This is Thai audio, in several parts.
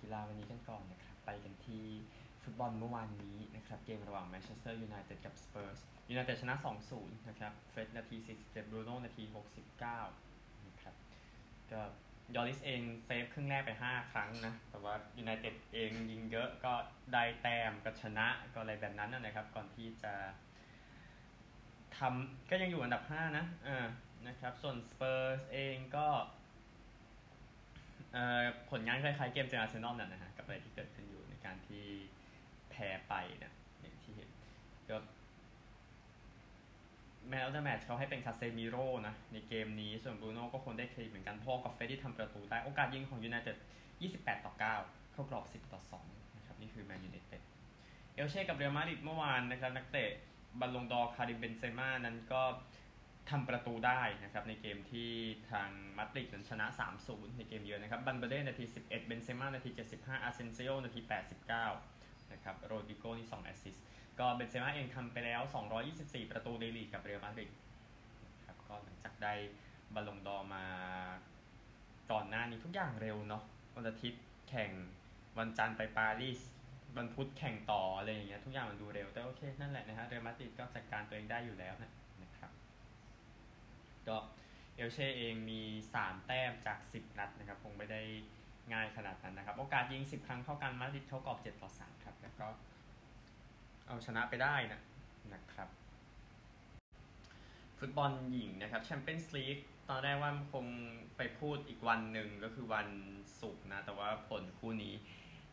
กีฬาวันนี้กันก่อนนะครับ ไปกันที่ฟุตบอลเมื่อวานนี้นะครับ เกมระหว่างแมนเชสเตอร์ยูไนเต็ดกับสเปอร์สยูไนเต็ดชนะ 2-0 นะครับ เฟรดนาที 47บรูโน่นาที 69 นะครับก็ยอริสเองเซฟครึ่งแรกไป 5 ครั้งนะ แต่ว่ายูไนเต็ดเองยิงเยอะก็ได้แต้มก็ชนะก็อะไรแบบนั้นนะครับ ก่อนที่จะทำก็ยังอยู่อันดับ 5 นะอ่านะครับ ส่วนสเปอร์สเองก็ ผลงานคล้ายๆเกมเจออาร์เซนอลนั่นนะฮะกับอะไรที่เกิดขึ้นอยู่ในการที่แพ้ไปเนะอย่างที่เห็นก็ man of the match เขาให้เป็นคาเซมิโร่นะ ในเกมนี้ส่วนบรูโน่ก็คงได้เครดิตเหมือนกันพอกับเฟร็ดที่ทำประตูได้โอกาสยิงของยูไนเต็ด28 ต่อ 9 เข้ากรอบ 10 ต่อ 2 นะครับ นี่คือแมนยูไนเต็ดเอลเช่กับเรอัลมาดริดเมื่อวานนะครับ นักเตะบัลลงดอคาริมเบนเซม่านั้นก็ ทำประตูได้นะครับในเกมที่ทางมาดริดนั้นชนะ 3-0 ในเกมเยือนนะครับบัลเบร์เด้นาที 11 เบนเซม่านาที 75 อาเซนซิโอนาที 89 นะครับโรดริโกนี่ 2 assist ก็เบนเซม่าเองทำไปแล้ว 224 ประตูในลีกกับเรอัลมาดริดครับก็หลังจากได้บัลลงดอมาก่อนหน้านี้ทุกอย่างเร็วเนาะวันอาทิตย์แข่งวันจันทร์ไปปารีสวันพุธแข่งต่ออะไรอย่างเงี้ยทุกอย่างมันดูเร็วแต่โอเคนั่นแหละนะฮะเรอัลมาดริดก็จัดการตัวเองได้อยู่แล้วนะ ก็เอลเช่เองมี 3 แต้มจาก 10 นัดนะครับ คงไม่ได้ง่ายขนาดนั้นนะครับ โอกาสยิง 10 ครั้งเท่ากันมาดริดเข้ากรอบ 7 ต่อ 3 ครับ แล้วก็เอาชนะไปได้นะนะครับ ฟุตบอลหญิงนะครับแชมเปี้ยนส์ลีกตอนแรกว่าคงไปพูดอีกวันหนึ่งก็คือวันศุกร์นะ แต่ว่าผล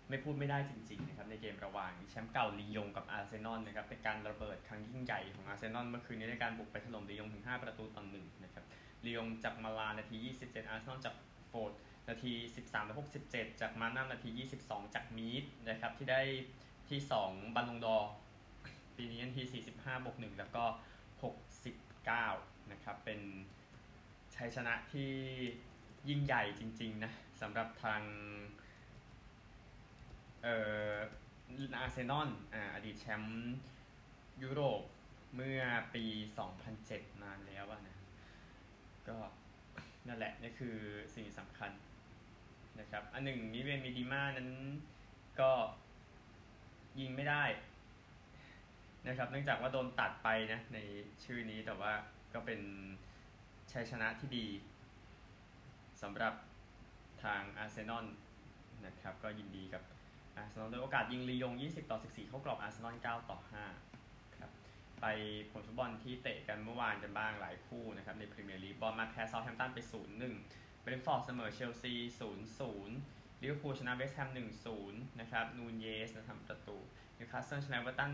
ไม่พูดไม่ได้จริงๆนะครับในเกมระหว่างแชมป์เก่าลียงกับอาร์เซนอลนะครับเป็นการระเบิดครั้งยิ่งใหญ่ของอาร์เซนอลเมื่อคืนนี้ในการบุกไปถล่มลียงถึง 5 ประตูต่อหนึ่งนะครับลียงจากมาลาร์นาที 27 อาร์เซนอลจากฟอร์ดนาที 13และ67 จากมานัมนาที 22 จากมีดนะครับที่ได้ที่ 2 บัลลงดอปีนี้นาที 45บวก1แล้วก็ 69นะครับเป็นชัยชนะที่ยิ่งใหญ่จริงๆนะสำหรับทาง เอ่ออาร์เซนอลอ่าอดีตแชมป์ยุโรปเมื่อปี 2007 นานแล้วนะ ก็นั่นแหละนี่คือสิ่งสำคัญนะครับ อันหนึ่งมิเวนมิดิมานั้นก็ยิงไม่ได้นะครับ เนื่องจากว่าโดนตัดไปนะในชื่อนี้แต่ว่าก็เป็นชัยชนะที่ดีสำหรับทางอาร์เซนอลนะครับ ก็ยินดีกับ อาร์เซนอลโดยโอกาสยิงลียง 20 ต่อ 14 เข้ากรอบอาร์เซนอล 9 ต่อ 5 ครับ ไปผลฟุตบอลที่เตะกันเมื่อวานกันบ้างหลายคู่นะครับในพรีเมียร์ลีกบอร์นมัธแพ้เซาท์แฮมป์ตันไป 0-1 เบรนฟอร์ดเสมอเชลซี 0-0 ลิเวอร์พูลชนะเวสต์แฮม 1-0 นะครับ นูนเยสนะทำประตู นิวคาสเซิลชนะเอฟเวอร์ตัน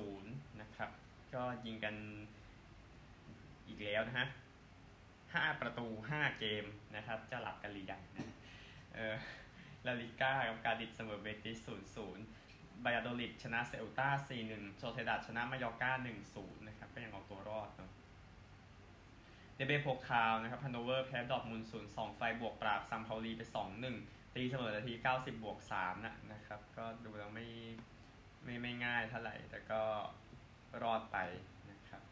1-0 นะครับ ก็ยิงกันอีกแล้วนะฮะ 5 ประตู 5 เกมนะครับ จะหลับกันหรือยังนะเออ ลาลิก้ากับกาดิสเสมอเบติส0-0บายาโดลิดชนะเซลตา4-1โชเทดัดชนะมายอร์ก้า1-0นะครับก็ยังเอาตัวรอดเนาะเดเบโพคาวนะครับพันโนเวอร์แพ้ดอทมุล0-2ไฟบวกปราบซัมพาลีไป2-1ตีเสมอนาที90บบวก3นะนะครับ ก็ดูแล้วไม่ไม่ไม่ง่ายเท่าไหร่ แต่ก็รอดไปนะครับ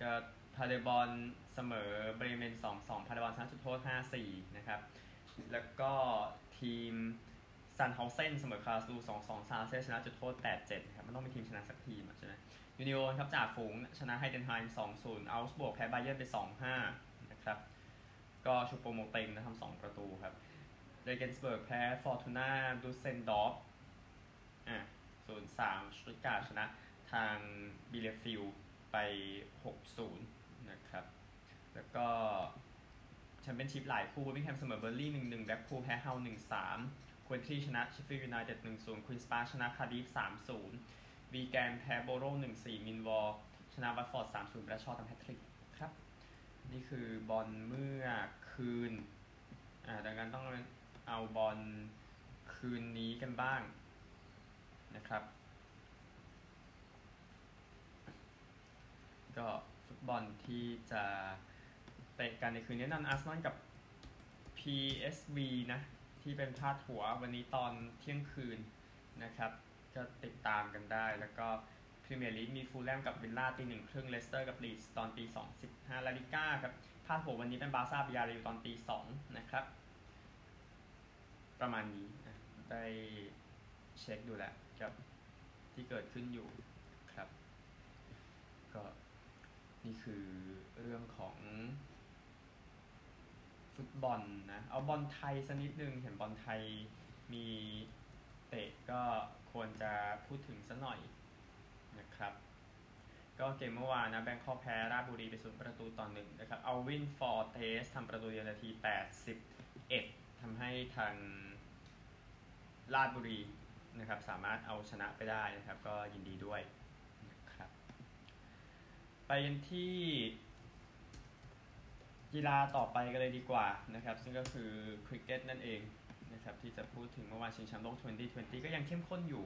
ก็พาเดบอลเสมอเบรเมน2-2พาเดบอลชนะจุดโทษ5-4นะครับ แล้วก็ ทีมซันเฮาเซนเสมอคาสลู2-2ซาเซชนะจุดโทษ8-7ครับมันต้องมีทีมชนะสักทีมใช่ไหมยูนิโอนครับจากฝูงชนะไฮเดนไฮม์2-0อัลส์บวกแพ้ไบเยอร์ไป2-5นะครับก็ชูโปโมเต็งนะทำ2ประตูครับเรเกนสเบิร์กแพ้ฟอร์ตูน่าดูเซนดอฟอะ0-3ชุทการ์ทชนะทางบีเลเฟลด์ไป6-0นะครับแล้วก็ แชมเปี้ยนชิพหลายคู่เบอร์มิงแฮมเสมอเบิร์นลี่ย์1-1แบล็คพูลแพ้ฮัลล์1-3โคเวนทรีชนะเชฟฟิลด์ยูไนเต็ด1-0ควีนสปาร์ชนะคาร์ดิฟ3-0วีแกนแพ้โบโร1-4มินวอลชนะวัตฟอร์ด3-0แบรดชอว์ทำแฮตทริกครับ นี่คือบอลเมื่อคืนอ่าดังนั้นต้องเอาบอลคืนนี้กันบ้างนะครับ ก็ฟุตบอลที่จะ เตะกันในคืนนี้นั่นอาร์เซนอลกับ PSV นะที่เป็นพาดหัววันนี้ตอนเที่ยงคืนนะครับก็ติดตามกันได้ แล้วก็พรีเมียร์ลีกมีฟูลแลมกับวิลล่าตีหนึ่งครึ่งเลสเตอร์กับลีดส์ตอนตีสองสิบห้าลาลิก้าครับพาดหัววันนี้เป็นบาซ่าบิยาริวตอนตีสองนะครับ ประมาณนี้ได้เช็คดูแหละกับที่เกิดขึ้นอยู่ครับ ก็นี่คือเรื่องของ ฟุตบอลนะเอาบอลไทยสักนิดนึงเห็นบอลไทยมีเตะก็ควรจะพูดถึงสักหน่อยนะครับ ก็เกมเมื่อวานนะแบงคอกแพ้ราชบุรีไปศูนย์ประตูต่อหนึ่งนะครับเอาวินฟอร์เทสทำประตูเดียวนาที 81ทำให้ทางราชบุรีนะครับสามารถเอาชนะไปได้นะครับ ก็ยินดีด้วยนะครับไปกันที่ กีฬาต่อไปกันเลยดีกว่านะครับ ซึ่งก็คือคริกเก็ตนั่นเองนะครับที่จะพูดถึงเมื่อวานชิงแชมป์โลก 2020 ก็ยังเข้มข้นอยู่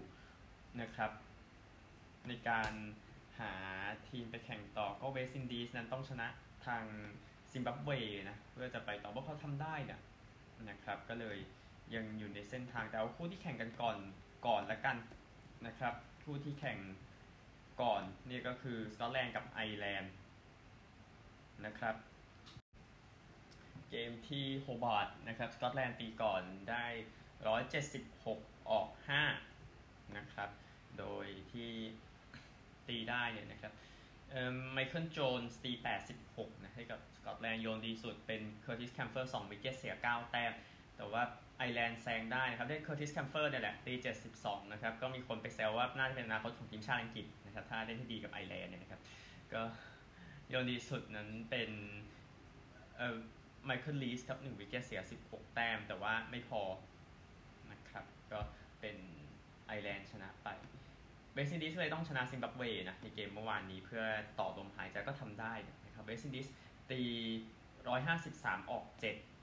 นะครับ ในการหาทีมไปแข่งต่อก็เวสต์อินดีสนั้นต้องชนะทางซิมบับเวนะเพื่อจะไปต่อเพราะเขาทำได้นะนะครับ ก็เลยยังอยู่ในเส้นทางแต่เอาคู่ที่แข่งกันก่อนก่อนละกันนะครับ คู่ที่แข่งก่อนนี่ก็คือสกอตแลนด์กับไอร์แลนด์นะครับ เกมที่โฮบาร์ตนะครับสกอตแลนด์ตีก่อนได้ 176 ออก 5 นะครับ โดยที่ตีได้เนี่ยนะครับไมเคิลโจนส์ตี 86 นะให้กับสกอตแลนด์โยนดีสุดเป็นเคอร์ติสแคมเฟอร์2 wicket เสีย 9 แต้ม แต่ว่าไอแลนด์แซงได้นะครับได้เคอร์ติสแคมเฟอร์เนี่ยแหละตี 72 นะครับ ก็มีคนไปแซวว่าน่าจะเป็นอนาคตของทีมชาติอังกฤษนะครับ ถ้าได้ดิบได้ดีกับไอแลนด์เนี่ยนะครับ ก็โยนดีสุดนั้นเป็นเอ่อ ไมเคิลลีสก์ครับ1 wicket เสีย 16 แต้ม แต่ว่าไม่พอนะครับ ก็เป็นไอร์แลนด์ชนะไปเวสต์อินดีสเลยต้องชนะซิมบับเวนะในเกมเมื่อวานนี้เพื่อต่อลมหายใจก็ทำได้นะครับเวสต์อินดีสตี 153 ออก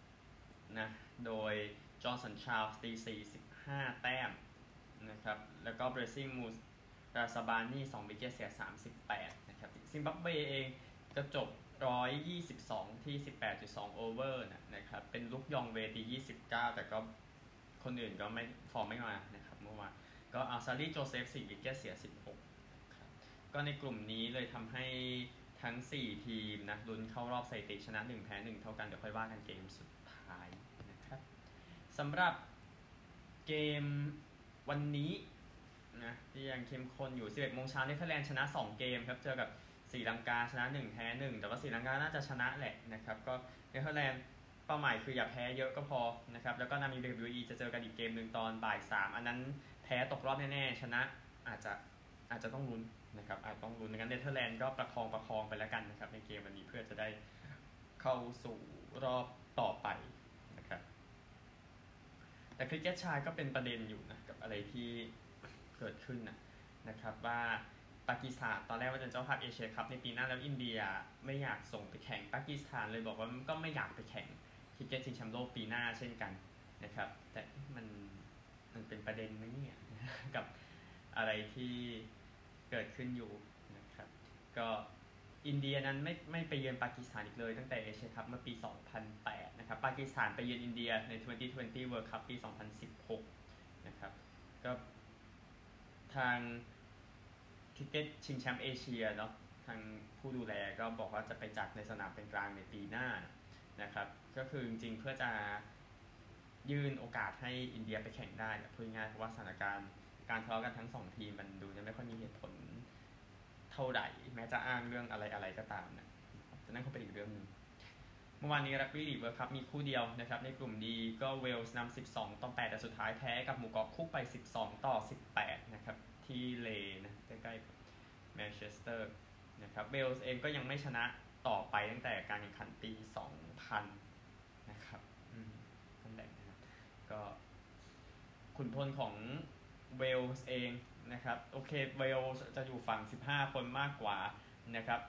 7 นะ โดยจอห์นสันชาลส์ตี 45 แต้มนะครับ แล้วก็เบลสซิงมูซาราบานี่2 wicket เสีย 38 นะครับ ซิมบับเวเองก็จบ 122 ที่ 18.2 over นะครับ เป็นลุคจองเวตี29 แต่ก็คนอื่นก็ไม่ฟอร์มไม่มานะครับเมื่อวานก็อัลซารีโจเซฟ4 wicket เสีย 16ครับก็ในกลุ่มนี้เลยทำให้ทั้ง 4 ทีมนะลุ้นเข้ารอบสถิติชนะ 1 แพ้ 1 เท่ากัน เดี๋ยวค่อยว่ากันเกมสุดท้ายนะครับสำหรับเกมวันนี้นะที่ยังเข้มข้นอยู่ 11โมงเช้าเนเธอร์แลนด์ชนะ 2 เกมครับ เจอกับ ศรีลังกาชนะ1แพ้1แต่ว่าศรีลังกาน่าจะชนะแหละนะครับก็เนเธอร์แลนด์เป้าหมายคืออย่าแพ้เยอะก็พอนะครับแล้วก็นามิเบี ย UAE จะเจอกันอีกเกมหนึ่งตอนบ่าย3อันนั้นแพ้ตกรอบแน่ๆชนะอาจจะอาจจะต้องลุ้นนะครับอาจต้องลุ้นงั้นเนเธอร์แลนด์ก็ประคองประคองไปแล้วกันนะครับในเกมวันนี้เพื่อจะได้เข้าสู่รอบต่อไปนะครับแต่คริกเก็ตชายก็เป็นประเด็นอยู่นะกับอะไรที่เกิดขึ้นนะนะครับว่า ปากีสถานตอนแรกว่าจะเจ้าภาพเอเชียคัพในปีหน้าแล้วอินเดียไม่อยากส่งไปแข่งปากีสถานเลยบอกว่าก็ไม่อยากไปแข่งคริกเก็ตชิงแชมป์โลกปีหน้าเช่นกันนะครับ แต่มันมันเป็นประเด็นไหมเนี่ยกับอะไรที่เกิดขึ้นอยู่นะครับ ก็อินเดียนั้นไม่ไม่ไปเยือนปากีสถานอีกเลยตั้งแต่เอเชียคัพเมื่อปี 2008 นะครับ ปากีสถานไปเยือนอินเดียใน 2020 World Cup ปี 2016 นะครับ ก็ทาง คริกเก็ตชิงแชมป์เอเชียเนาะทางผู้ดูแลก็บอกว่าจะไปจัดในสนามเป็นกลางในปีหน้านะครับก็คือจริงๆเพื่อจะยื่นโอกาสให้อินเดียไปแข่งได้พูดง่ายเพราะว่าสถานการณ์การทะเลาะกันทั้งสองทีมมันดูจะไม่ค่อยมีเหตุผลเท่าไหร่แม้จะอ้างเรื่องอะไรอะไรก็ตามนะแต่นั่นคงเป็นอีกเรื่องหนึ่งเมื่อวานนี้รักบี้ลีก World Cup มีคู่เดียวนะครับในกลุ่มดีก็เวลส์นำ12 ต่อ 8 แต่สุดท้ายแพ้กับหมู่เกาะคุกไป 12 ต่อ 18 นะครับ ที่ลีห์นะใกล้ๆแมนเชสเตอร์นะครับเวลส์เองก็ยังไม่ชนะต่อไปตั้งแต่การแข่งขันปี 2000 นะครับนั่นแหละนะครับก็ขุนพลของเวลส์เองนะครับโอเคเวลส์จะอยู่ฝั่ง 15 คนมากกว่านะครับ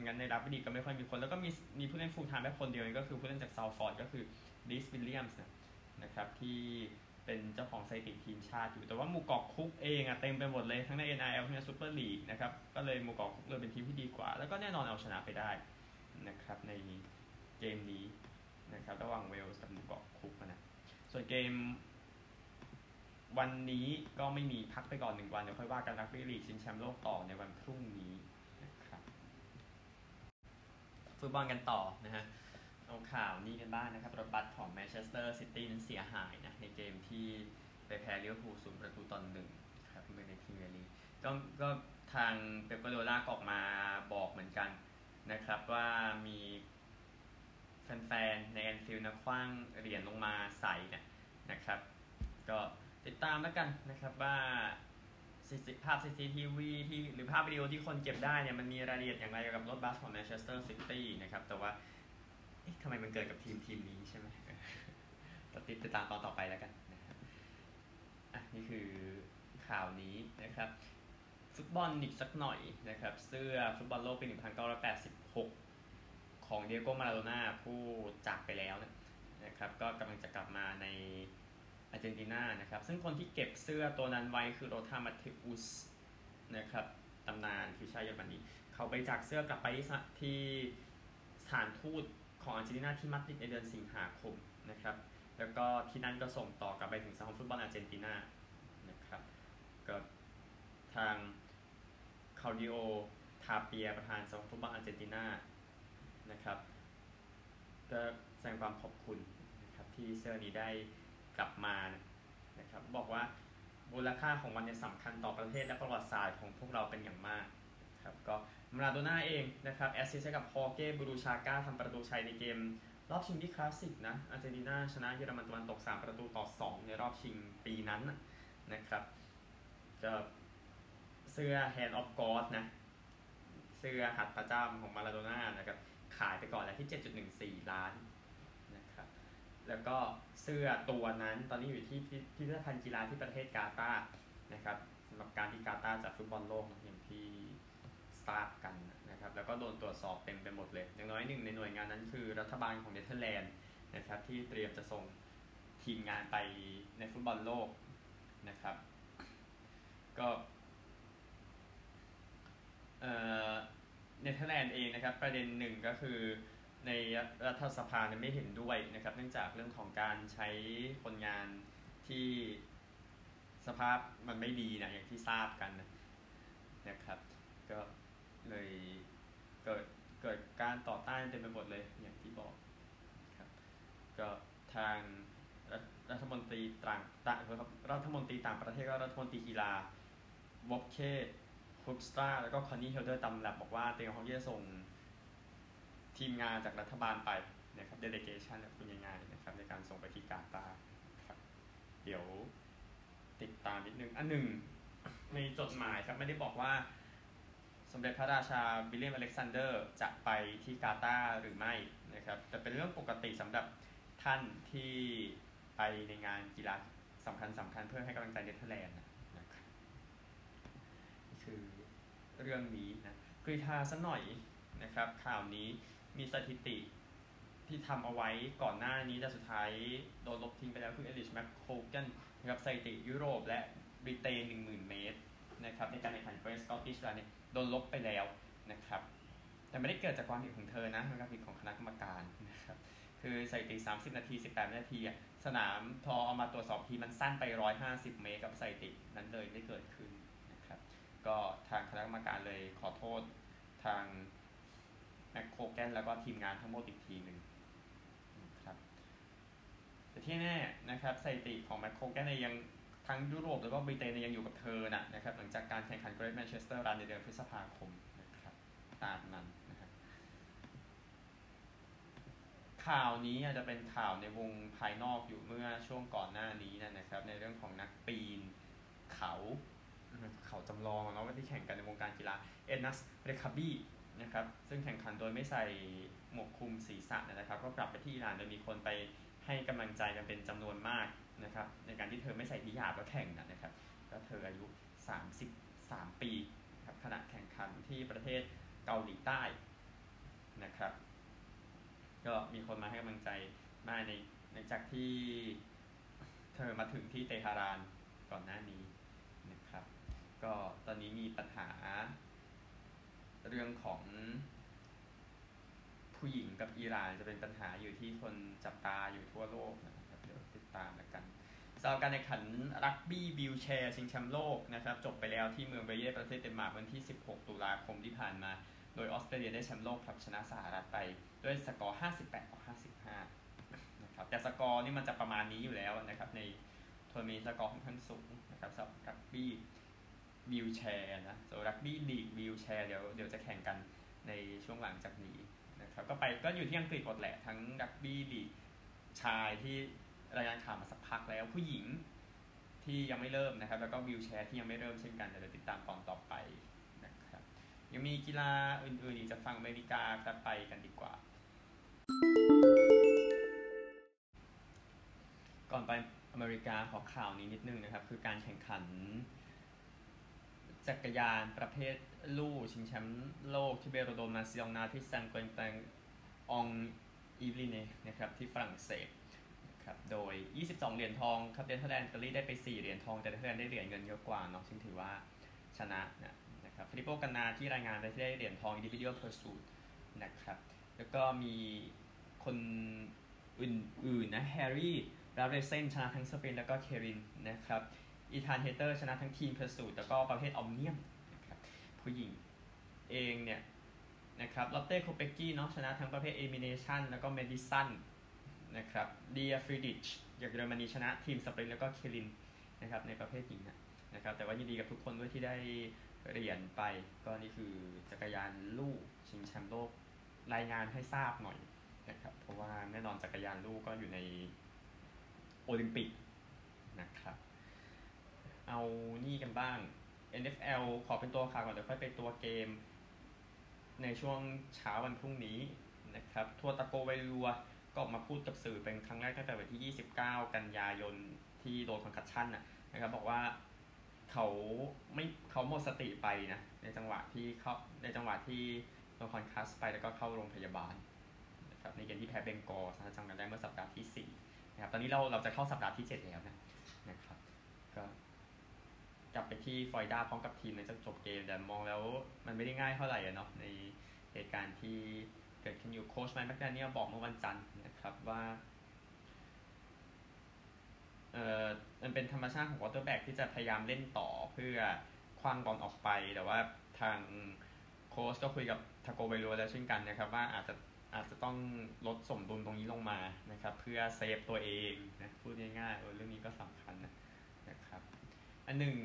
งั้นในรักบี้ก็ไม่ค่อยมีคน แล้วก็มีมีผู้เล่น full time แค่คนเดียวก็คือผู้เล่นจากซัลฟอร์ดก็คือริสวิลเลียมส์นะครับที่ เป็นเจ้าของสถิติทีมชาติอยู่แต่ว่าหมู่เกาะคุกเองอะเต็มไปหมดเลยทั้งใน NRL ทั้งในซูเปอร์ลีกนะครับก็เลยหมู่เกาะคุกเลยเป็นทีมที่ดีกว่า แล้วก็แน่นอนเอาชนะไปได้นะครับในเกมนี้นะครับระหว่างเวลส์กับหมู่เกาะคุกนะส่วนเกมวันนี้ก็ไม่มีพักไปก่อนหนึ่งวันเดี๋ยวค่อยว่ากันรักบี้ลีกชิงแชมป์โลกต่อในวันพรุ่งนี้นะครับฟุตบอลกันต่อนะฮะ ข่าวนี้กันบ้างนะครับรถบัสของแมนเชสเตอร์ซิตี้นั้นเสียหายนะในเกมที่ไปแพ้ลิเวอร์พูลศูนย์ประตูต่อหนึ่งครับเมื่อในพรีเมียร์ลีกก็ก็ทางเป๊ปกวาร์ดิโอลาก็ออกมาบอกเหมือนกันนะครับว่ามีแฟนๆในแอนฟิลด์นะขว้างเหรียญลงมาใส่เนี่ยนะครับ ก็ติดตามแล้วกันนะครับว่าภาพ CCTV ที่หรือภาพวิดีโอที่คนเก็บได้เนี่ยมันมีรายละเอียดอย่างไรเกี่ยวกับรถบัสของแมนเชสเตอร์ซิตี้นะครับแต่ว่า เอ๊ะทำไมมันเกิดกับทีมทีมนี้ใช่ไหมก็ติดตามตอนต่อไปแล้วกันนะครับอะนี่คือข่าวนี้นะครับ ฟุตบอลอีกสักหน่อยนะครับ เสื้อฟุตบอลโลกปี 1986 ของเดียโกมาราโดน่าผู้จากไปแล้วนะครับ ก็กำลังจะกลับมาในอาร์เจนตินานะครับ ซึ่งคนที่เก็บเสื้อตัวนั้นไว้คือโรธามาเทอุสนะครับตำนานทีมชาติเยอรมนีเขาไปจากเสื้อกลับไปที่สถานทูต ของอาร์เจนตินาที่มาดริดในเดือนสิงหาคมนะครับ แล้วก็ที่นั่นก็ส่งต่อกลับไปถึงสมาคมฟุตบอลอาร์เจนตินานะครับก็ทางเคลาดิโอตาเปียประธานสมาคมฟุตบอลอาร์เจนตินานะครับก็แสดงความขอบคุณนะครับที่เสื้อนี้ได้กลับมานะครับบอกว่ามูลค่าของมันเนี่ยสำคัญต่อประเทศและประวัติศาสตร์ของพวกเราเป็นอย่างมาก ครับก็มาราโดน่าเองนะครับ assist กับฮอร์เก้บูร์รูชาก้าทำประตูชัยในเกม รอบชิงที่คลาสสิกนะอาร์เจนตินาชนะเยอรมันตะวันตก 3 ประตูต่อ 2 ในรอบชิงปีนั้นนะครับก็เสื้อ Hand of God นะเสื้อหัตถ์พระจ้าของมาราโดน่านะครับขายไปก่อนแล้วที่ 7.14 ล้านนะครับแล้วก็เสื้อตัวนั้นตอนนี้อยู่ที่พิพิธภัณฑ์กีฬาที่ประเทศกาตาร์นะครับสำหรับการที่กาตาร์จัดฟุตบอลโลกอย่างที่ ทราบกันนะครับแล้วก็โดนตรวจสอบเต็มไปหมดเลย อย่างน้อยหนึ่งในหน่วยงานนั้นคือรัฐบาลของเนเธอร์แลนด์นะครับที่เตรียมจะส่งทีมงานไปในฟุตบอลโลกนะครับ ก็เนเธอร์แลนด์เองนะครับประเด็นหนึ่งก็คือในรัฐสภาไม่เห็นด้วยนะครับเนื่องจากเรื่องของการใช้คนงานที่สภาพมันไม่ดีนะอย่างที่ทราบกันนะครับก็ เลยเกิดเกิดการต่อต้านเต็มไปหมดเลยอย่างที่บอกครับก็ทางรัฐมนตรีต่างต่างรัฐมนตรีต่างประเทศก็รัฐมนตรีกีฬาวอปเคฮุกสตราแล้วก็คอนนี่เฮลเดอร์กำลังบอกว่าเตรียมพร้อมที่จะส่งทีมงานจากรัฐบาลไปนะครับ delegation คุณยังไงนะครับในการส่งไปที่กาตาร์ครับเดี๋ยวติดตามนิดนึง อันหนึ่งในจดหมายครับไม่ได้บอกว่า สมเด็จพระราชาวิลเลียมอเล็กซานเดอร์จะไปที่กาตาร์หรือไม่นะครับแต่เป็นเรื่องปกติสำหรับท่านที่ไปในงานกีฬาสำคัญสำคัญเพื่อให้กำลังใจเนเธอร์แลนด์นะครับนี่คือเรื่องนี้นะกรีฑาสักหน่อยนะครับ ข่าวนี้มีสถิติที่ทำเอาไว้ก่อนหน้านี้แต่สุดท้ายโดนลบทิ้งไปแล้วคือไอลิชแมคคอลแกนนะครับสถิติยุโรปและบริเตน 10,000 เมตร นะครับในการแข่งขันเกรสกอตติชล้วเนี่ยโดนลบไปแล้วนะครับ แต่ไม่ได้เกิดจากความผิดของเธอนะเป็นความผิดของคณะกรรมการนะครับคือสถิติ 30 นาที 18 นาทีสนามพอเอามาตรวจสอบทีมันสั้นไป 150 เมตรกับสถิตินั้นเลยได้เกิดขึ้นนะครับ ก็ทางคณะกรรมการเลยขอโทษทางแมคโคแกนแล้วก็ทีมงานทั้งหมดอีกทีหนึ่งนะครับแต่ที่แน่นะครับสถิติของแมคโคแกนยัง ทั้งยุโรปแล้วก็บริเตนยังอยู่กับเธอนะนะครับหลังจากการแข่งขันเกรทแมนเชสเตอร์รันในเดือนพฤษภาคมนะครับตามนั้นนะครับข่าวนี้อาจจะเป็นข่าวในวงภายนอกอยู่เมื่อช่วงก่อนหน้านี้นะครับ ในเรื่องของนักปีนเขาเขาจำลองเนาะว่าที่แข่งกันในวงการกีฬาเอ็นนัสเรคาบีนะครับซึ่งแข่งขันโดยไม่ใส่หมวกคลุมศีรษะนะครับ ก็กลับไปที่อิหร่านโดยมีคนไปให้กำลังใจกันเป็นจำนวนมาก นะครับในการที่เธอไม่ใส่ฮิญาบแล้วแข่งนะครับก็เธออายุ 33 ปีครับขณะแข่งขันที่ประเทศเกาหลีใต้นะครับ ก็มีคนมาให้กำลังใจมาในหลังจากที่เธอมาถึงที่เตหะรานก่อนหน้านี้นะครับ ก็ตอนนี้มีปัญหาเรื่องของผู้หญิงกับอิหร่านจะเป็นปัญหาอยู่ที่คนจับตาอยู่ทั่วโลกนะ ครับเดี๋ยวติดตามกันสำหรับการแข่งขันรักบี้ wheelchair ชิงแชมป์โลกนะครับจบไปแล้วที่เมืองเวเย่ประเทศเดนมาร์กวันที่ 16 ตุลาคมที่ผ่านมา โดยออสเตรเลียได้แชมป์โลกครับชนะสหรัฐไปด้วยสกอร์ 58ต่อ55นะครับแต่สกอร์นี่มันจะประมาณนี้อยู่แล้วนะครับในทัวร์นาเมนต์สกอร์ค่อนข้างสูงนะครับสำหรับรักบี้วีลแชร์นะส่วนรักบี้ลีกวีลแชร์เดี๋ยวเดี๋ยวจะแข่งกันในช่วงหลังจากนี้นะครับก็ไปก็อยู่ที่อังกฤษหมดแหละทั้งรักบี้ลีกชายที่ รายงานข่าวมาสักพักแล้วผู้หญิงที่ยังไม่เริ่มนะครับ แล้วก็วีลแชร์ที่ยังไม่เริ่มเช่นกันเดี๋ยวติดตามตอนต่อไปนะครับยังมีกีฬาอื่นๆอีกจากฝั่งอเมริกาครับไปกันดีกว่า ก่อนไปอเมริกาขอข่าวนี้นิดนึงนะครับ คือการแข่งขัน จักรยานประเภทลู่ชิงแชมป์โลกที่ Vélodrome National ที่ Saint-Quentin-en-Yvelines นะครับที่ฝรั่งเศส ครับโดย 22 เหรียญทองครับเนเธอร์แลนด์อิตาลีได้ไป 4 เหรียญทองแต่เนเทอร์แลนด์ได้เหรียญเงินเยอะกว่าเนาะซึ่งถือว่าชนะนะนะครับฟิลิปโปกานนาที่รายงานไปที่ได้เหรียญทอง individual pursuit นะครับแล้วก็มีคนอื่นๆนะแฮร์รี่ลาฟเรย์เซนชนะทั้ง sprint แล้วก็ keirin นะครับอีธานเฮเตอร์ชนะทั้ง team pursuit แล้วก็ประเภท omnium นะครับผู้หญิงเองเนี่ยนะครับลอตเต้โคเปกกี้เนาะชนะทั้งประเภท elimination แล้วก็ madison นะครับเลอาฟรีดริชจากเยอรมนีชนะ team sprint แล้วก็ keirin นะครับในประเภทหญิงนะครับแต่ว่ายินดีกับทุกคนด้วยที่ได้เหรียญไปก็นี่คือจักรยานลู่ชิงแชมป์โลกรายงานให้ทราบหน่อยนะครับเพราะว่าแน่นอนจักรยานลู่ก็อยู่ในโอลิมปิกนะครับเอานี่กันบ้าง NFL ขอเป็นตัวข่าวก่อนเดี๋ยวค่อยไปตัวเกม ในช่วงเช้าวันพรุ่งนี้นะครับทัวร์ตะโกไวรัว ก็ออกมาพูดกับสื่อเป็นครั้งแรกตั้งแต่วันที่ 29 กันยายนที่โดน concussion นะครับบอกว่าเขาไม่เขาหมดสติไปนะในจังหวะที่เขาในจังหวะที่โดน concuss ไปแล้วก็เข้าโรงพยาบาลนะครับในเกมที่แพ้เบงกอลจำกันได้เมื่อสัปดาห์ที่4นะครับตอนนี้เราเราจะเข้าสัปดาห์ที่ 7 แล้วนะนะครับก็กลับไปที่ฟลอริดาพร้อมกับทีมในจะจบเกมแต่มองแล้วมันไม่ได้ง่ายเท่าไหร่เนาะในเหตุการณ์ที่เกิดขึ้นอยู่โค้ชไมค์แมคแดเนียลบอกเมื่อวันจันทร์น ครับว่าเอ่อมันเป็นธรรมชาติของ quarterback ที่จะพยายามเล่นต่อเพื่อขว้างบอลออกไป แต่ว่าทางโค้ชก็คุยกับทาโกไวโลอาแล้วเช่นกันนะครับ ว่าอาจจะอาจจะต้องลดสมดุลตรงนี้ลงมานะครับ เพื่อเซฟตัวเองนะพูดง่ายๆเรื่องนี้ก็สำคัญนะนะครับ อันหนึ่ง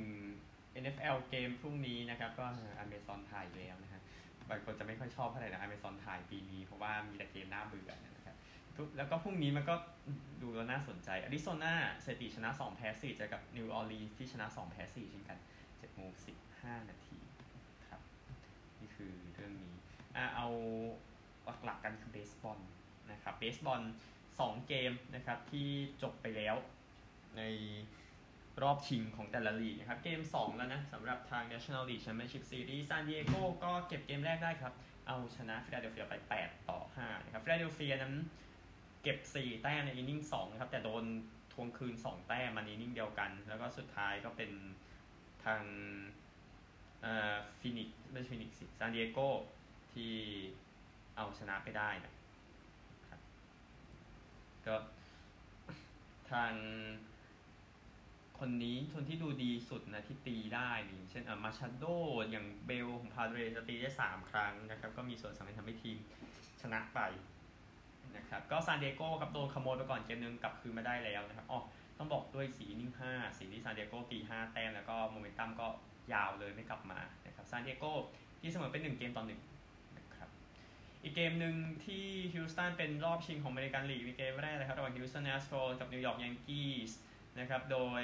NFL เกมพรุ่งนี้นะครับ ก็อเมซอนถ่ายแล้วนะฮะบางคนจะไม่ค่อยชอบเท่าไหร่นะอเมซอนถ่ายปีนี้ เพราะว่ามีแต่เกมน่าเบื่อนะ แล้วก็พรุ่งนี้มันก็ดูแล้วน่าสนใจอาริโซนาสถิติชนะ2แพ้4เจอกับนิวออร์ลีนส์ที่ชนะ2แพ้4เช่นกัน7โมง15 นาทีครับ นี่คือเรื่องนี้อ่าเอาหลักๆกันคือเบสบอลนะครับเบสบอล2 เกมนะครับที่จบไปแล้วในรอบชิงของแต่ละลีกนะครับ เกม 2 แล้วนะสำหรับทาง National League Championship Series ซานดิเอโกก็เก็บเกมแรกได้ครับ เอาชนะฟิลาเดลเฟียไป 8 ต่อ 5 นะครับฟิลาเดลเฟียนั้น เก็บ 4 แต้มใน inning 2นะครับแต่โดนทวงคืน 2 แต้มมาใน inning เดียวกัน แล้วก็สุดท้ายก็เป็นทางฟีนิกซ์ไม่ใช่ฟีนิกซ์สิซานดิเอโกที่เอาชนะไปได้นะครับก็ทางคนนี้คนที่ดูดีสุดนะที่ตีได้นี่เช่นอ่ามาชาโดอย่างเบลของพาเรจะตีได้ 3 ครั้งนะครับ ก็มีส่วนสำคัญทำให้ทีมชนะไป นะครับก็ซานเดโก้กับโดนขโมยไปก่อนเกมนึงกลับคืนมาได้แล้วนะครับอ๋อต้องบอกด้วยสีนิ่ง5สีที่ซานเดโก้ตี5แต้มแล้วก็โมเมนตัมก็ยาวเลยไม่กลับมานะครับซานเดโก้ที่เสมอเป็น 1 เกมต่อ1น,นะครับอีกเกมหนึ่งที่ฮิลสตันเป็นรอบชิงของอเมริกันลีกในเกมแรกนะครับระหว่างฮิลสตันแอสโตรกับนิวยอร์กยังกี้สนะครับโดย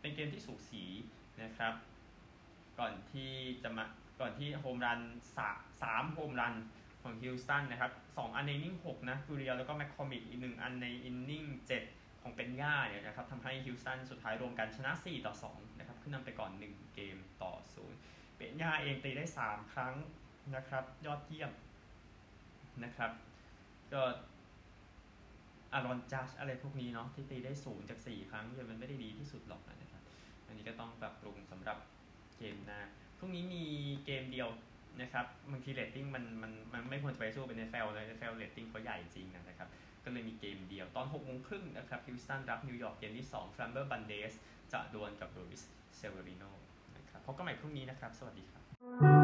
เป็นเกมที่สูสีนะครับก่อนที่จะมาก่อนที่ home run สาม home run ของฮิวสตันนะครับสองอันใน inning หกนะกูเรียลแล้วก็แมคคอร์มิกอีกหนึ่งอันใน inning เจ็ดของเพนย่าเนี่ยนะครับทำให้ฮิวสตันสุดท้ายรวมกันชนะ 4 ต่อ 2 นะครับ ขึ้นนำไปก่อน 1 เกมต่อ 0 เพนย่าเองตีได้ 3 ครั้งนะครับ ยอดเยี่ยมนะครับ ก็อารอนจัดจ์อะไรพวกนี้เนาะที่ตีได้ศูนย์จาก 4 ครั้งยังมันไม่ได้ดีที่สุดหรอกนะครับ อันนี้ก็ต้องปรับปรุงสำหรับเกมหน้าพรุ่งนี้มีเกมเดียว นะครับบางทีเรตติ้งมันมันมันไม่ควรจะไปสู้เป็น NFL เลย NFL เรตติ้งเขาใหญ่จริงนะครับ ก็เลยมีเกมเดียวตอน6โมงครึ่งนะครับฮิวสตันรับนิวยอร์กเกมที่2ฟรัมเบอร์วาลเดสจะดวลกับหลุยส์เซเวอริโนนะครับพบกันใหม่พรุ่งนี้นะครับ สวัสดีครับ